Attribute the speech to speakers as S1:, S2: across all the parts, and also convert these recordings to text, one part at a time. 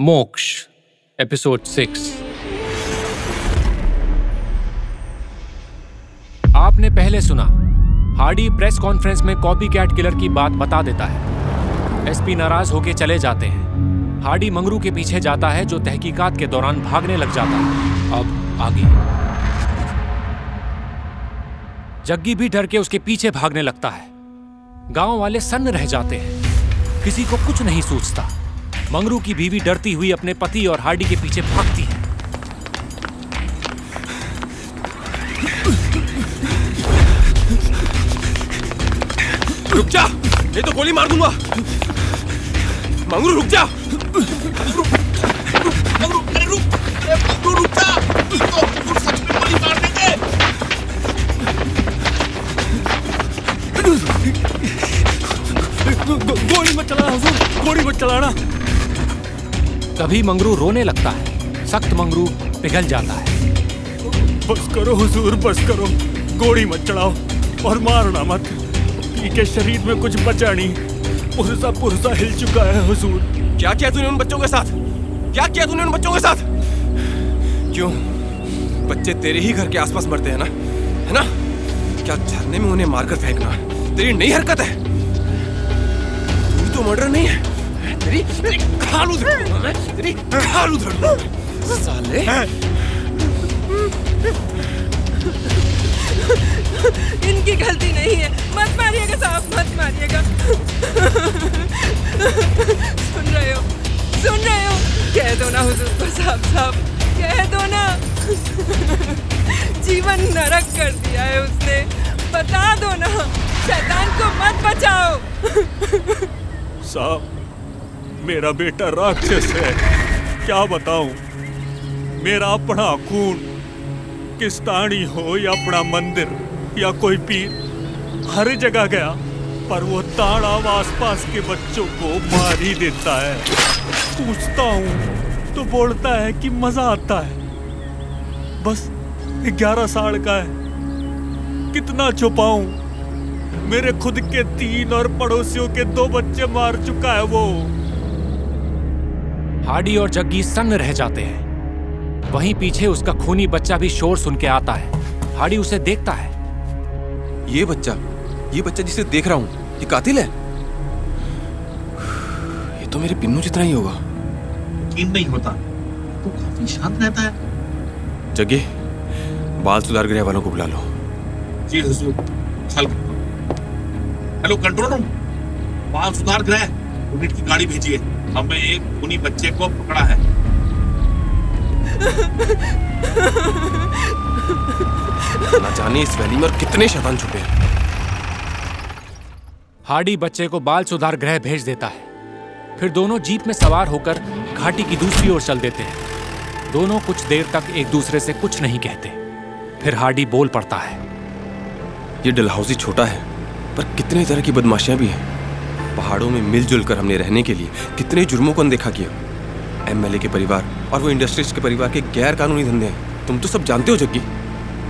S1: मोक्ष, episode six. आपने पहले सुना, हार्डी प्रेस कॉन्फ्रेंस में कॉपी कैट किलर की बात बता देता है। एसपी नाराज़ होके चले जाते हैं। हार्डी मंगरू के पीछे जाता है, जो तहकीकात के दौरान भागने लग जाता है। अब आगे। जग्गी भी डर के उसके पीछे भागने लगता है। गाँव वाले सन्न रह जाते हैं। किसी को कुछ नहीं सूझता। मंगरू की बीवी डरती हुई अपने पति और हार्डी के पीछे भागती है।
S2: रुक जा नहीं तो गोली मार दूँगा। मंगरू रुक जा। रुक,
S1: तभी मंगरू रोने लगता है। सख्त मंगरू पिघल जाता है।
S3: बस करो हुजूर बस करो। गोली मत चलाओ और मारना मत। पी के शरीर में कुछ बचा नहीं। पुरसा पुरसा हिल चुका है हुजूर।
S2: क्या किया तूने उन बच्चों के साथ? क्या किया तूने उन बच्चों के साथ? क्यों? बच्चे तेरे ही घर के आसपास मरते हैं ना? है ना? क्या झरने में उन्हें मारकर फेंकना तेरी नई हरकत है? तू तो मर्डर नहीं है। तेरी तेरी खाल दूँगा मैं तेरी खाल दूँगा साले
S4: इनकी गलती नहीं है। मत मारिएगा साहब मत मारिएगा। सुन रहे हो सुन रहे हो। कह दो ना हुजूर को साहब साहब। कह दो ना। जीवन नरक कर दिया है उसने। बता दो ना। शैतान को मत बचाओ।
S3: साहब मेरा बेटा राक्षस है। क्या बताऊँ? मेरा अपना खून किस्तानी हो या अपना मंदिर या कोई पीर, हर जगह गया, पर वो ताड़ाव आसपास के बच्चों को मार ही देता है। पूछता हूँ तो बोलता है कि मज़ा आता है। बस ग्यारह साल का है। कितना छुपाऊं? मेरे खुद के तीन और पड़ोसियों के दो बच्चे मार चुका है वो।
S1: हार्डी और जग्गी सन्न रह जाते हैं। वहीं पीछे उसका खूनी बच्चा भी शोर सुन के आता है। हार्डी उसे देखता है।
S2: ये बच्चा ये बच्चा जिसे देख रहा हूँ ये कातिल है? ये तो मेरे पिन्नू जितना ही होगा।
S5: यकीन नहीं होता। तो काफ़ी शांत रहता है।
S2: जगे बाल सुधार गृह वालों को बुला लो।
S5: जी हुजूर चल। Hello control room. वहाँ सुधार गृह यूनिट की गाड़ी भेजिए। हमें एक खूनी बच्चे को पकड़ा है।
S2: ना जाने इस वैली में कितने शैतान छुपे हैं।
S1: हार्डी बच्चे को बाल सुधार गृह भेज देता है। फिर दोनों जीप में सवार होकर घाटी की दूसरी ओर चल देते हैं। दोनों कुछ देर तक एक दूसरे से कुछ नहीं कहते। फिर हार्डी बोल पड़ता है।
S2: ये डलहौजी छोटा है पर कितने तरह की बदमाशियाँ भी हैं। पहाड़ों में मिलजुल कर हमने रहने के लिए कितने जुर्मों को अनदेखा किया। एमएलए के परिवार और वो इंडस्ट्रीज़ के परिवार के गैर कानूनी धंधे हैं। तुम तो सब जानते हो जग्गी।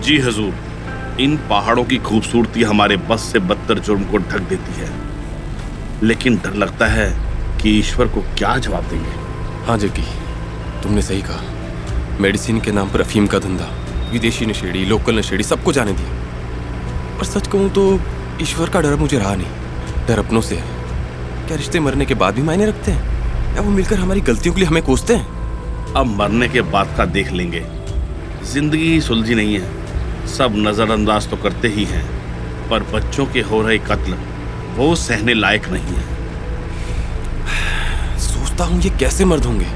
S5: जी हजूर इन पहाड़ों की खूबसूरती हमारे बस से बदतर जुर्म को ढक देती है। लेकिन डर लगता है कि ईश्वर को क्या जवाब देंगे।
S2: हाँ जग्गी तुमने सही कहा। मेडिसिन के नाम पर अफीम का धंधा विदेशी नशेड़ी लोकल नशेड़ी सबको जाने दिया। और सच कहूँ तो ईश्वर का डर मुझे रहा नहीं। डर अपनों से है। क्या रिश्ते मरने के बाद भी मायने रखते हैं? या वो मिलकर हमारी गलतियों के लिए हमें कोसते हैं?
S5: अब मरने के बाद का देख लेंगे। ज़िंदगी सुलझी नहीं है। सब नजरअंदाज तो करते ही हैं। पर बच्चों के हो रहे कत्ल वो सहने लायक नहीं है।
S2: सोचता हूँ ये कैसे मर्द होंगे।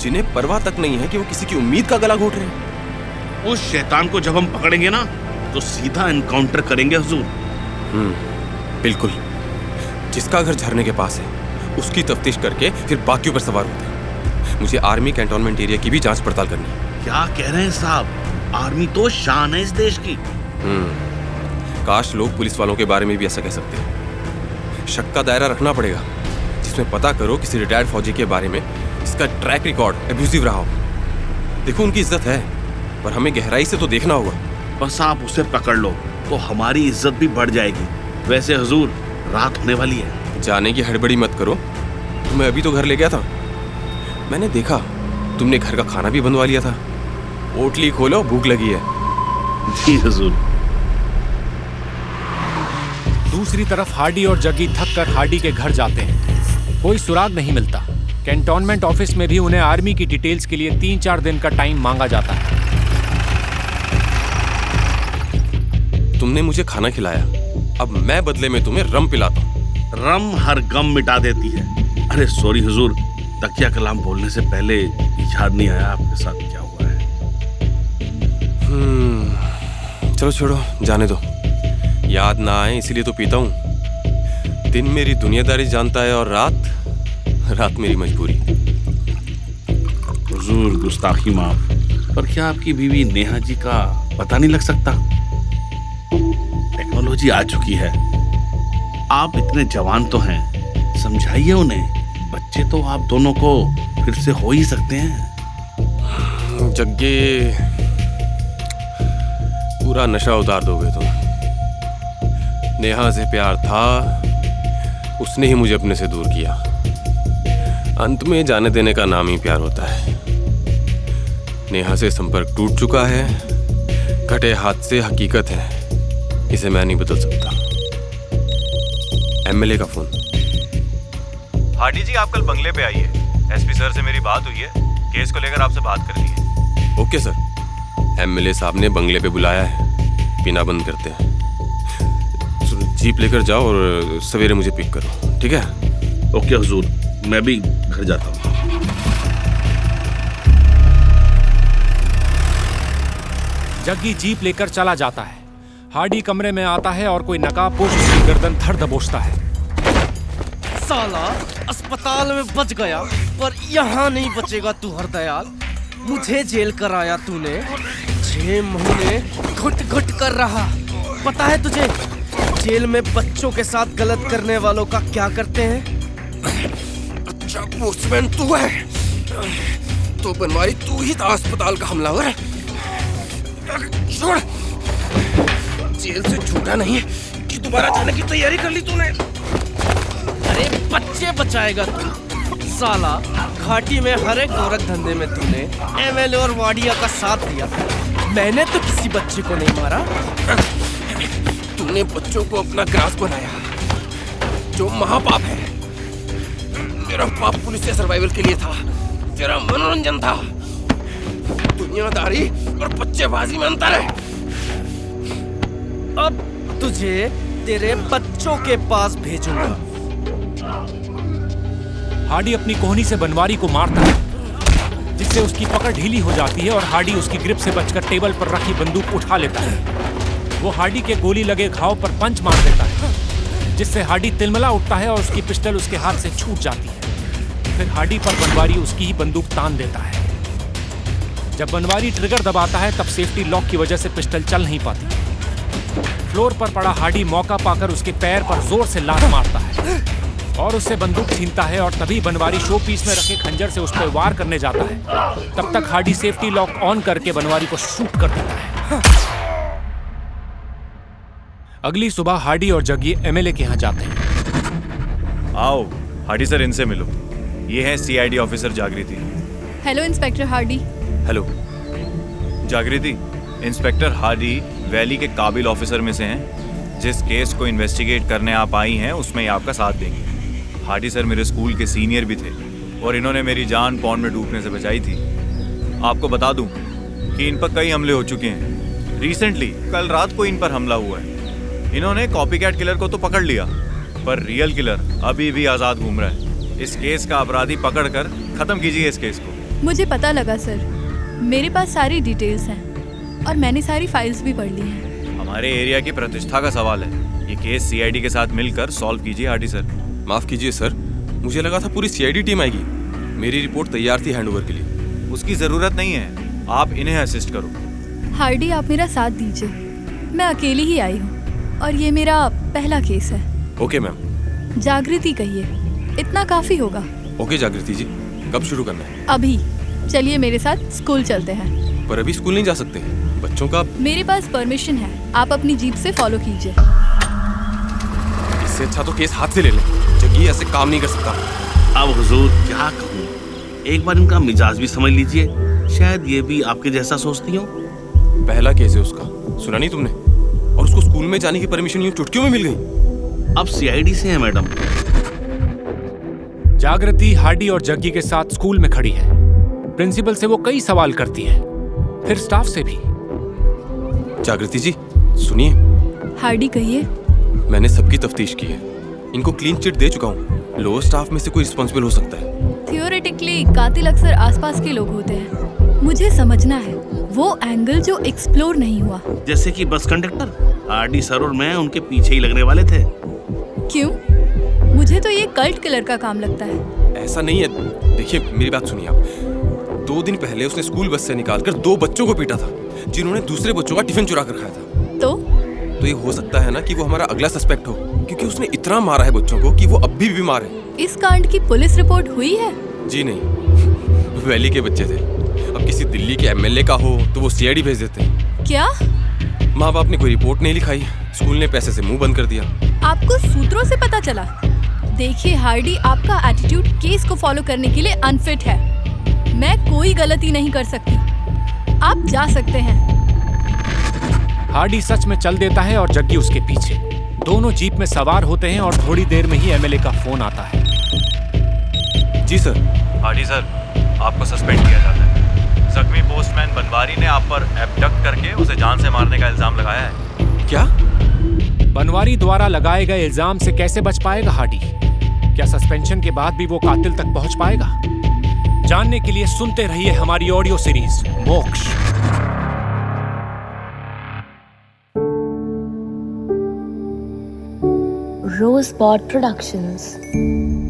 S2: जिन्हें परवाह तक नहीं है कि वो किसी की उम्मीद का गला घोट रहे हैं।
S5: उस शैतान को जब हम पकड़ेंगे ना तो सीधा एनकाउंटर करेंगे हजूर।
S2: बिल्कुल। जिसका घर झरने के पास है उसकी तफ्तीश करके फिर बाकियों पर सवार होते हैं। मुझे आर्मी कैंटोनमेंट एरिया की भी जाँच पड़ताल करनी है।
S5: क्या कह रहे हैं साहब? आर्मी तो शान है इस देश की।
S2: हम्म। काश लोग पुलिस वालों के बारे में भी ऐसा कह सकते हैं। शक का दायरा रखना पड़ेगा जिसमें पता करो किसी रिटायर्ड फौजी के बारे में इसका ट्रैक रिकॉर्ड एब्यूजिव रहा हो। देखो उनकी इज़्ज़त है पर हमें गहराई से तो देखना होगा।
S5: बस आप उसे पकड़ लो तो हमारी इज़्ज़त भी बढ़ जाएगी। वैसे हजूर रात होने वाली है।
S2: जाने की हड़बड़ी मत करो। तो मैं अभी तो घर ले गया था। मैंने देखा तुमने घर का खाना भी बनवा लिया था। पोटली खोलो भूख लगी है।
S5: जी हजूर।
S1: दूसरी तरफ़ हार्डी और जगी थक कर हार्डी के घर जाते हैं। कोई सुराग नहीं मिलता। कैंटोनमेंट ऑफ़िस में भी उन्हें आर्मी की डिटेल्स के लिए तीन चार दिन का टाइम मांगा जाता है।
S2: तुमने मुझे खाना खिलाया। अब मैं बदले में तुम्हें रम पिलाता हूँ।
S5: रम हर गम मिटा देती है। अरे सॉरी हुजूर तकिया कलाम बोलने से पहले याद नहीं आया आपके साथ क्या हुआ है?
S2: हम्म, चलो छोड़ो जाने दो। याद ना आए इसीलिए तो पीता हूँ। दिन मेरी दुनियादारी जानता है और रात रात मेरी मजबूरी।
S5: हुजूर गुस्ताखी माफ़। पर क्या आपकी बीवी नेहा जी का पता नहीं लग सकता? टेक्नोलॉजी आ चुकी है। आप इतने जवान तो हैं। समझाइए उन्हें। बच्चे तो आप दोनों को फिर से हो ही सकते हैं।
S2: जग्गे, पूरा नशा उतार दोगे तुम। नेहा से प्यार था, उसने ही मुझे अपने से दूर किया। अंत में जाने देने का नाम ही प्यार होता है। नेहा से संपर्क टूट चुका है, घटे हाथ से हकीकत है। इसे मैं नहीं बदल सकता। एमएलए का फ़ोन।
S6: हार्डी जी आप कल बंगले पे आइए। एसपी सर से मेरी बात हुई है। केस को लेकर आपसे बात करनी है।
S2: Okay sir. एमएलए साहब ने बंगले पे बुलाया है। पीना बंद करते हैं। जीप लेकर जाओ और सवेरे मुझे पिक करो। ठीक है?
S5: ओके हजूर। मैं भी घर जाता हूँ।
S1: जग्गी जीप लेकर चला जाता है। हार्डी कमरे में आता है और कोई नकाबपोश उसकी गर्दन धर दबोचता है।
S7: साला अस्पताल में बच गया पर यहाँ नहीं बचेगा तू हरदयाल। मुझे जेल कराया तूने। छह महीने घुट घुट कर रहा। पता है तुझे जेल में बच्चों के साथ गलत करने वालों का क्या करते हैं?
S2: अच्छा पोस्टमैन तू है। तो बनवारी तू ही था अस्पताल का हमलावर। छोड़। जेल से छूटा नहीं कि दोबारा जाने की तैयारी कर ली तूने।
S7: अरे, बच्चे बचाएगा तू। साला, घाटी में हर एक गोरख धंधे में तूने एमएलए और वाडिया का साथ दिया। मैंने तो किसी बच्चे को नहीं मारा।
S2: तूने बच्चों को अपना ग्रास बनाया, जो महापाप है। मेरा पाप पुलिस से सर्वाइवल के लिए था। तेरा मनोरंजन था। दुनियादारी और बच्चेबाजी में अंतर है।
S7: अब तुझे तेरे बच्चों के पास भेजूँगा।
S1: हार्डी अपनी कोहनी से बनवारी को मारता है, जिससे उसकी पकड़ ढीली हो जाती है और हार्डी उसकी ग्रिप से बचकर टेबल पर रखी बंदूक उठा लेता है। वो हार्डी के गोली लगे घाव पर पंच मार देता है, जिससे हार्डी तिलमला उठता है और उसकी पिस्टल उसके हाथ से छूट जाती है। फिर हार्डी पर बनवारी उसकी ही बंदूक तान देता है। जब बनवारी ट्रिगर दबाता है, तब सेफ्टी लॉक की वजह से पिस्टल चल नहीं पाती। फ्लोर पर पड़ा हार्डी मौका पाकर उसके पैर पर ज़ोर से लात मारता है। और उससे बंदूक छीनता है और तभी बनवारी शो पीस में रखे खंजर से उस पर वार करने जाता है। तब तक हार्डी सेफ्टी लॉक ऑन करके बनवारी को शूट कर देता है। अगली सुबह हार्डी और जग्गी एमएलए के यहाँ जाते हैं।
S6: आओ हार्डी सर इनसे मिलो। ये है CID officer Jagriti.
S8: Hello inspector Hardy
S2: hello
S6: Jagriti inspector Hardy valley के काबिल ऑफिसर में से हैं। जिस केस को इन्वेस्टिगेट करने आप आई हैं, उसमें ये आपका साथ देंगे। हार्डी सर मेरे स्कूल के सीनियर भी थे और इन्होंने मेरी जान पौंड में डूबने से बचाई थी। आपको बता दूँ कि इन पर कई हमले हो चुके हैं। रिसेंटली कल रात को इन पर हमला हुआ है। इन्होंने कॉपी कैट किलर को तो पकड़ लिया, पर रियल किलर अभी भी आज़ाद घूम रहा है। इस केस का अपराधी पकड़कर खत्म कीजिए इस केस को।
S8: मुझे पता लगा, सर। मेरे पास सारी डिटेल्स हैं। और मैंने सारी फाइल्स भी पढ़ ली हैं।
S6: हमारे एरिया की प्रतिष्ठा का सवाल है। ये केस सीआईडी के साथ मिलकर सॉल्व कीजिए हार्डी सर।
S2: माफ़ कीजिए सर। मुझे लगा था पूरी सीआईडी टीम आएगी। मेरी रिपोर्ट तैयार थी हैंडओवर के लिए।
S6: उसकी ज़रूरत नहीं है। आप इन्हें असिस्ट करो।
S8: हार्डी आप मेरा साथ दीजिए। मैं अकेली ही आई हूँ और ये मेरा पहला केस है।
S2: ओके मैम
S8: जागृति कहिए। इतना काफ़ी होगा।
S2: ओके जागृति जी। कब शुरू करना है?
S8: अभी। चलिए मेरे साथ स्कूल चलते हैं।
S2: पर अभी स्कूल नहीं जा सकते। बच्चों का
S8: मेरे पास परमिशन है। आप अपनी जीप से फॉलो कीजिए।
S2: इससे अच्छा तो केस हाथ से ले ले। जग्गी ऐसे काम नहीं कर सकता।
S5: अब हुजूर क्या कहूँ? एक बार इनका मिजाज भी समझ लीजिए। शायद ये भी आपके जैसा सोचती हो।
S2: पहला केस है उसका। सुना नहीं तुमने? और उसको स्कूल में जाने की परमिशन यूँ चुटकियों में मिल गई।
S5: अब सीआईडी से है मैडम।
S1: जागृति हार्डी और जग्गी के साथ स्कूल में खड़ी है। प्रिंसिपल से वो कई सवाल करती है। फिर स्टाफ से भी।
S2: जागृति जी सुनिए।
S8: हार्डी कहिए।
S2: मैंने सबकी तफ्तीश की है। इनको क्लीन चिट दे चुका हूँ। लोअर स्टाफ में से कोई रिस्पॉन्सिबल हो सकता है।
S8: थियोरेटिकली कातिल अक्सर आसपास के लोग होते हैं। मुझे समझना है वो एंगल जो एक्सप्लोर नहीं हुआ।
S5: जैसे कि बस कंडक्टर आरडी सर और मैं उनके पीछे ही लगने वाले थे।
S8: क्यों? मुझे तो ये कल्ट किलर का काम लगता है।
S2: ऐसा नहीं है। देखिए मेरी बात सुनिए आप। दो दिन पहले उसने स्कूल बस से निकालकर दो बच्चों को पीटा था जिन्होंने दूसरे बच्चों का टिफ़िन चुरा कर खाया था।
S8: तो?
S2: तो ये हो सकता है ना कि वो हमारा अगला सस्पेक्ट हो क्योंकि उसने इतना मारा है बच्चों को कि वो अब भी बीमार है।
S8: इस कांड की पुलिस रिपोर्ट हुई है?
S2: जी नहीं वैली के बच्चे थे। अब किसी दिल्ली के एमएलए का हो तो वो सीआईडी भेज देते
S8: क्या?
S2: माँ बाप ने कोई रिपोर्ट नहीं लिखाई स्कूल ने पैसे से मुँह बंद कर दिया।
S8: आपको सूत्रों से पता चला? देखिए हार्डी आपका एटीट्यूड केस को फॉलो करने के लिए अनफिट है। मैं कोई गलती नहीं कर सकती। आप जा सकते हैं।
S1: हार्डी सच में चल देता है और जग्गी उसके पीछे। दोनों जीप में सवार होते हैं और थोड़ी देर में ही एमएलए का फ़ोन आता है।
S2: जी सर।
S6: हार्डी सर आपको सस्पेंड किया जाता है। जख्मी पोस्टमैन बनवारी ने आप पर एबडक्ट करके उसे जान से मारने का इल्ज़ाम लगाया है।
S2: क्या?
S1: बनवारी द्वारा लगाए गए इल्ज़ाम से कैसे बच पाएगा हार्डी? क्या सस्पेंशन के बाद भी वो कातिल तक पहुँच पाएगा? जानने के लिए सुनते रहिए हमारी ऑडियो सीरीज़ मोक्ष
S9: रोज बॉड Productions.